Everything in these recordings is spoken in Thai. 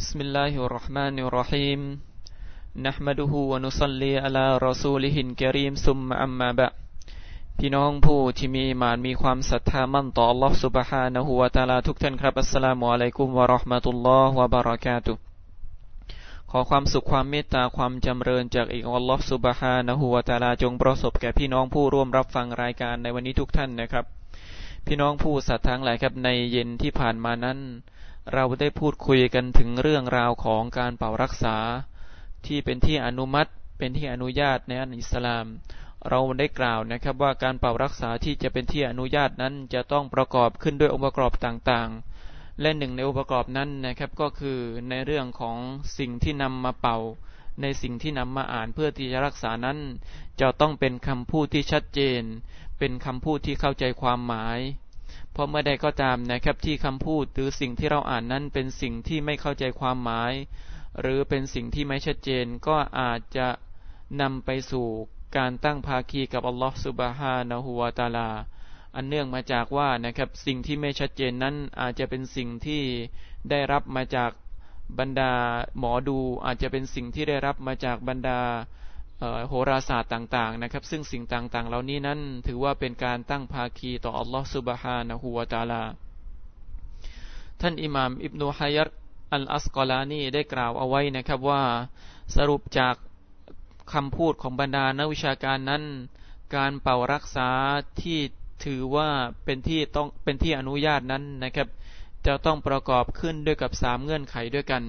بسم الله الرحمن الرحيم نحمده ونصلي على رسوله الكريم ثم أما بعد พี่น้องผู้ที่มีมานมีความศรัทธามั่นต่อ Allah سبحانه และ تعالى ทุกท่านครับ อัสสลามุอะลัยกุมวะราะห์มะตุลลอฮ์วะบะเราะกาตุขอความสุขความเมตตาความจำเริญจากอีกอัลลอฮ์ سبحانه และ تعالى จงประสบแก่พี่น้องผู้ร่วมรับฟังรายการในวันนี้ทุกท่านนะครับ พี่น้องผู้ศรัทธาหลายครับในเย็นที่ผ่านมานั้น เราได้พูดคุยกันถึงเรื่องราวของการเป่ารักษา ที่เป็นที่อนุมัติ เป็นที่อนุญาตในอันอิสลาม เราได้กล่าวนะครับว่าการเป่ารักษาที่จะเป็นที่อนุญาตนั้นจะต้องประกอบขึ้นด้วยองค์ประกอบต่างๆ และหนึ่งในองค์ประกอบนั้นนะครับก็คือในเรื่องของสิ่งที่นำมาเป่า ในสิ่งที่นำมาอ่านเพื่อที่จะรักษานั้น จะต้องเป็นคำพูดที่ชัดเจน เป็นคำพูดที่เข้าใจความหมาย เพราะเมื่อใดก็ตามนะครับที่คำพูดหรือสิ่งที่เราอ่านนั้นเป็นสิ่งที่ไม่เข้าใจความหมาย หรือเป็นสิ่งที่ไม่ชัดเจนก็อาจจะนำไปสู่การตั้งภาคีกับอัลลอฮฺสุบฮานะฮูวาตาลา อันเนื่องมาจากว่านะครับสิ่งที่ไม่ชัดเจนนั้นอาจจะเป็นสิ่งที่ได้รับมาจากบรรดาหมอดูอาจจะเป็นสิ่งที่ได้รับมาจากบรรดา โหราศาสตร์ต่างๆนะครับ ซึ่งสิ่งต่างๆ เหล่านี้นั้นถือว่าเป็นการตั้งภาคีต่ออัลลอฮฺสุบฮานะฮูวาตาลา ท่านอิหม่ามอิบนุฮัยัดอัลอัสกอลานีได้กล่าวเอาไว้นะครับว่าสรุปจากคำพูดของบรรดานักวิชาการนั้น การเป่ารักษาที่ถือว่าเป็นที่ต้องเป็นที่อนุญาตนั้นนะครับ จะต้องประกอบขึ้นด้วยกับสามเงื่อนไขด้วยกัน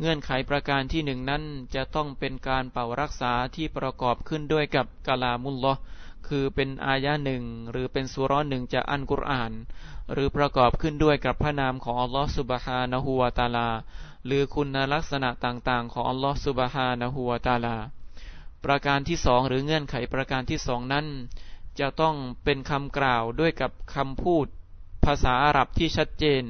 เงื่อนไขประการที่หนึ่งนั้นจะต้องเป็นการเป่ารักษาที่ประกอบขึ้นด้วยกับกาลามุลลอคือเป็นอายะหนึ่งหรือเป็นสุร้อนหนึ่งจากอันกุรอาน หรือประกอบขึ้นด้วยกับพระนามของอัลลอฮฺสุบฮานะฮูวาตาลา หรือคุณลักษณะต่างๆ ของอัลลอฮฺสุบฮานะฮูวาตาลา ประการที่สองหรือเงื่อนไขประการที่สองนั้น จะต้องเป็นคำกล่าวด้วยกับคำพูด ภาษาอาหรับที่ชัดเจน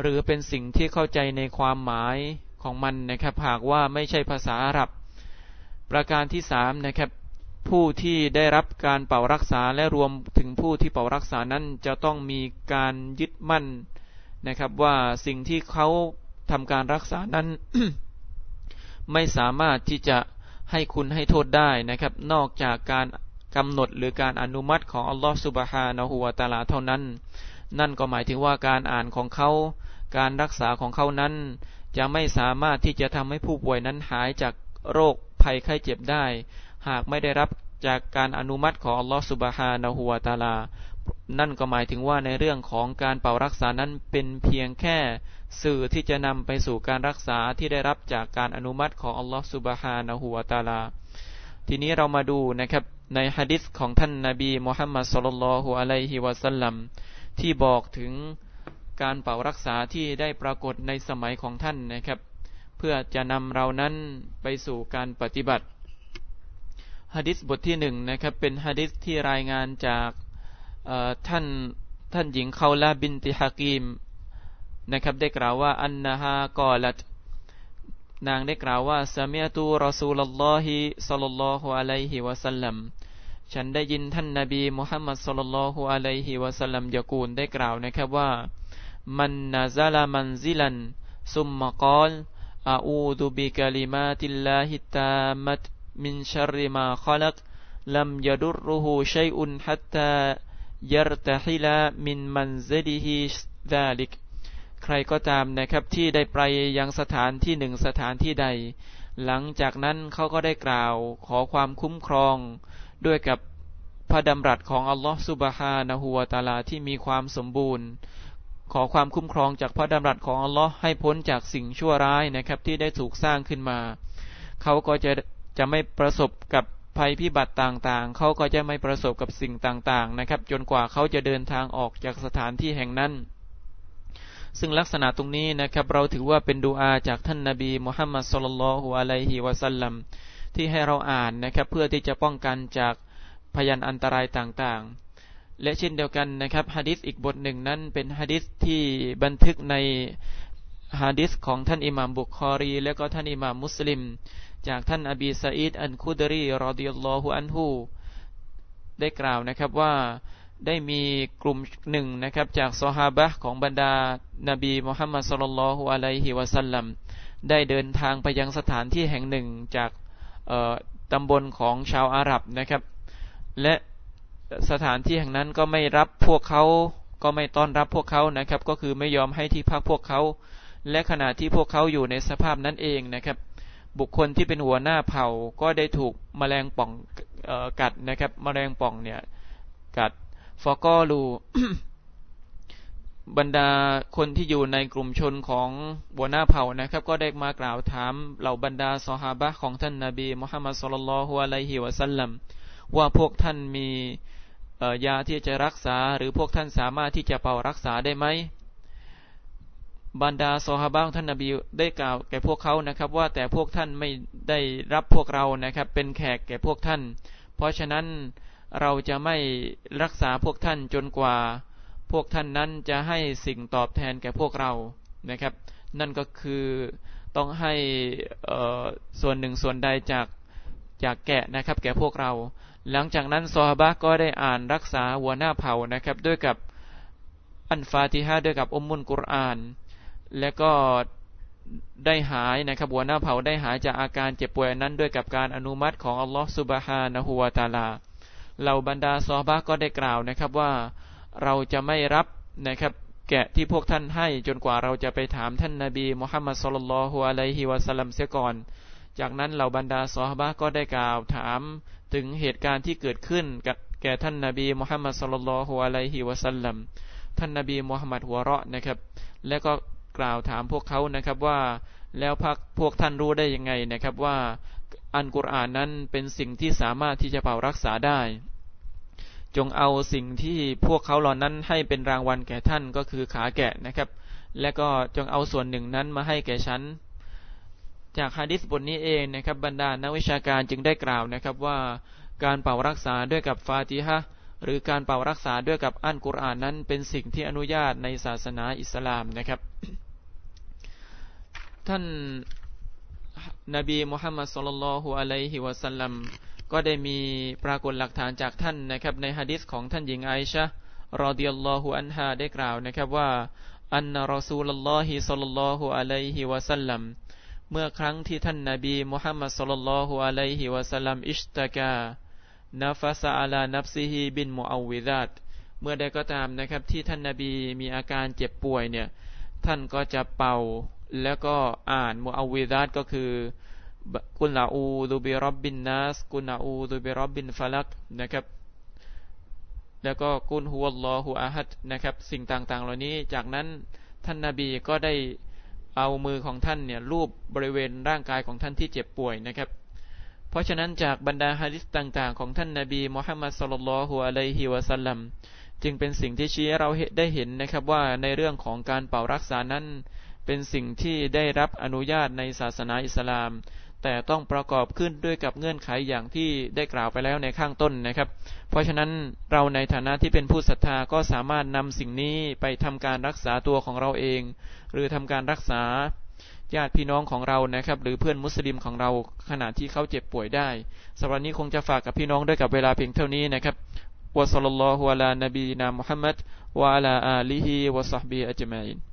หรือเป็นสิ่งที่เข้าใจในความหมาย ของมันนะครับ หากว่าไม่ใช่ภาษาอาหรับ ประการที่สามนะครับผู้ที่ได้รับการเป่ารักษาและรวมถึงผู้ที่เป่ารักษานั้นจะต้องมีการยึดมั่นนะครับ ว่าสิ่งที่เขาทำการรักษานั้น ไม่สามารถที่จะให้คุณให้โทษได้นะครับ นอกจากการกำหนดหรือการอนุมัติของอัลลอฮฺสุบฮานะฮูวาตาลาเท่านั้น นั่นก็หมายถึงว่าการอ่านของเขา การรักษาของเขานั้น จะไม่สามารถที่จะทำให้ผู้ป่วยนั้นหายจากโรคภัยไข้เจ็บได้ หากไม่ได้รับจากการอนุมัติของอัลลอฮฺสุบฮานะฮูวาตาลา นั่นก็หมายถึงว่าในเรื่องของการเป่ารักษานั้นเป็นเพียงแค่สื่อที่จะนำไปสู่การรักษาที่ได้รับจากการอนุมัติของอัลลอฮฺสุบฮานะฮูวาตาลา ทีนี้เรามาดูนะครับในฮะดิษของท่านนาบีมุฮัมมัดสุลลัลฮุอะลัยฮิวะสัลลัมที่บอกถึง การเป่ารักษาที่ได้ปรากฏในสมัยของท่านนะครับ เพื่อจะนำเรานั้นไปสู่การปฏิบัติฮะดิษบทที่หนึ่งนะครับ เป็นฮะดิษที่รายงานจากท่านท่านหญิงเขาลาบินติฮากีมนะครับ ได้กล่าวว่าอันนาฮากอลัดนางได้กล่าวว่าสามีตูรอซูลลอฮิสัลลัลลอฮุอะลัยฮิวะสัลลัมฉันได้ยินท่านนบีมุฮัมมัดสัลลัลลอฮุอะลัยฮิวะสัลลัมยากูลได้กล่าวนะครับว่า มันนาซาลามันซิลันซุมมะกอลอาอูดุบิกลิมาติลลาฮิตามัตมินชรริมาขลักลัมยดุรุหูชัยอุนฮัตตายรตฮิลามินมันซิลิฮิดาลิกใครก็ตามนะครับที่ได้ไปยังสถานที่หนึ่งสถานที่ใด หลังจากนั้นเขาก็ได้กล่าวขอความคุ้มครอง ด้วยกับพระดำรัสของอัลลอฮฺสุบฮานะฮูวาตาลาที่มีความสมบูรณ์ ขอความคุ้มครองจากพระดำรัสของอัลลอฮ์ให้พ้นจากสิ่งชั่วร้ายนะครับที่ได้ถูกสร้างขึ้นมา เขาก็จะจะไม่ประสบกับภัยพิบัติต่างๆ เขาก็จะไม่ประสบกับสิ่งต่างๆนะครับ จนกว่าเขาจะเดินทางออกจากสถานที่แห่งนั้น ซึ่งลักษณะตรงนี้นะครับ เราถือว่าเป็นดูอาจากท่านนาบีมุฮัมมัดสุลลัลฮุอะลัยฮิวะสัลลัมที่ให้เราอ่านนะครับ เพื่อที่จะป้องกันจากพยันอันตรายต่างๆ และเช่นเดียวกันนะครับฮะดิษอีกบทหนึ่งนั้นเป็นฮะดิษที่บันทึกในฮะดิษของท่านอิหม่ามบุคอรี และก็ท่านอิหม่ามมุสลิม จากท่านอบีซาอิดอันคุดรีรอดิยัลลอฮุอันฮูได้กล่าวนะครับว่าได้มีกลุ่มหนึ่งนะครับจากซอฮาบะของบรรดานบีมุฮัมมัดสุลลัลฮุอะลัยฮิวะสัลลัมได้เดินทางไปยังสถานที่แห่งหนึ่งจากตำบลของชาวอาหรับนะครับ และ สถานที่แห่งนั้นก็ไม่รับพวกเขาก็ไม่ต้อนรับพวกเขานะครับ ก็คือไม่ยอมให้ที่พักพวกเขา และขณะที่พวกเขาอยู่ในสภาพนั้นเองนะครับ บุคคลที่เป็นหัวหน้าเผ่าก็ได้ถูกมแมลงป่องออกัดนะครับมแมลงป่องเนี่ยกัดฟอกอลูบรรดาคนที่อยู่ในกลุ่มชนของบัวหน้าเผ่านะครับ ก็ได้มากล่าวถามเหล่าบรรดาสหาบะของท่านนาบีมุฮัมมัดสุลลัลฮุอะลัยฮิวะสัลลัมว่าพวกท่านมี ยาที่จะรักษาหรือพวกท่านสามารถที่จะเป่ารักษาได้ไหมบรรดาสหาบะของท่านนาบีได้กล่าวแก่พวกเขานะครับ ว่าแต่พวกท่านไม่ได้รับพวกเรานะครับ เป็นแขกแก่พวกท่าน เพราะฉะนั้นเราจะไม่รักษาพวกท่านจนกว่า พวกท่านนั้นจะให้สิ่งตอบแทนแก่พวกเรานะครับ นั่นก็คือต้องให้ส่วนหนึ่งส่วนใดจากจากแกะนะครับ แก่พวกเรา หลังจากนั้นซอฮาบะก็ได้อ่านรักษาหัวหน้าเผ่านะครับ ด้วยกับอันฟาติฮะด้วยกับอมมุลกุรอาน และก็ได้หายนะครับหัวหน้าเผ่าได้หายจากอาการเจ็บป่วยนั้นด้วยกับการอนุมัติของอัลลอฮฺสุบฮานะฮูวาตาลาเหล่าบรรดาซอฮาบะก็ได้กล่าวนะครับว่าเราจะไม่รับนะครับแกะที่พวกท่านให้จนกว่าเราจะไปถามท่านนาบีมุฮัมมัดสุลลัลฮุอะลัยฮิวะสัลลัมเสียก่อน จากนั้นเหล่าบรรดาซอฮาบะก็ได้กล่าวถามถึงเหตุการณ์ที่เกิดขึ้นกับแก่ท่านนาบีมุฮัมมัดสุลลัลฮุอะลัยฮิวะสัลลัมท่านนาบีมุฮัมมัดหัวเราะนะครับ และก็กล่าวถามพวกเขานะครับว่าแล้วพักพวกท่านรู้ได้ยังไงนะครับว่าอันกุรอานนั้นเป็นสิ่งที่สามารถที่จะเป่ารักษาได้ จงเอาสิ่งที่พวกเขาเหล่านั้นให้เป็นรางวัลแก่ท่านก็คือขาแกะนะครับ และก็จงเอาส่วนหนึ่งนั้นมาให้แก่ฉัน จากฮะดิษบทนี้เองนะครับบรรดานักวิชาการจึงได้กล่าวนะครับว่าการเป่ารักษาด้วยกับฟาติฮะหรือการเป่ารักษาด้วยกับอันกุรอานนั้นเป็นสิ่งที่อนุญาตในศาสนาอิสลามนะครับ ท่านนบีมุฮัมมัดสุลลัลฮุอะลัยฮิวะสัลลัมก็ได้มีปรากฏหลักฐานจากท่านนะครับ ในฮะดิษของท่านหญิงไอชะรอดิยัลลอฮุอันฮาได้กล่าวนะครับว่าอันรอซูลลอฮิสัลลัลฮุอะลัยฮิวะสัลลัม เมื่อครั้งที่ท่านนาบีมุฮัมมัดสัลลัลลอฮุอะลัยฮิวะสัลลัมอิชตะกานาฟาซาอาลานับซิฮีบินมุอาวิดัตเมื่อใดก็ตามนะครับที่ท่านนาบีมีอาการเจ็บป่วยเนี่ยท่านก็จะเป่าแล้วก็อ่านมุอาวิดัตก็คือกุลาอูดูบิรับบินนัสกุลาอูดูบิรับบินฟลักนะครับ แล้วก็กุลฮุวลลอฮูอาฮัดนะครับ สิ่งต่างๆ เหล่านี้จากนั้นท่านนาบีก็ได้ เอามือของท่านเนี่ยรูปบริเวณร่างกายของท่านที่เจ็บป่วยนะครับ เพราะฉะนั้นจากบรรดาฮะดิษต่างๆ ของท่านนาบีมุฮัมมัดสุลลัลฮุอะลัยฮิวะสัลลัมจึงเป็นสิ่งที่ชี้เราได้เห็นนะครับว่าในเรื่องของการเป่ารักษานั้น เป็นสิ่งที่ได้รับอนุญาตในศาสนาอิสลาม แต่ต้องประกอบขึ้นด้วยกับเงื่อนไขอย่างที่ได้กล่าวไปแล้วในข้างต้นนะครับ เพราะฉะนั้นเราในฐานะที่เป็นผู้ศรัทธาก็สามารถนำสิ่งนี้ไปทำการรักษาตัวของเราเอง หรือทำการรักษาญาติพี่น้องของเรานะครับ หรือเพื่อนมุสลิมของเราขณะที่เขาเจ็บป่วยได้สำหรับนี้คงจะฝากกับพี่น้องด้วยกับเวลาเพียงเท่านี้นะครับวะสัลลัลลอฮุอะลานบีนามุฮัมมัดวะอะลาอาลีฮิวะซัฮบีอัจมัยน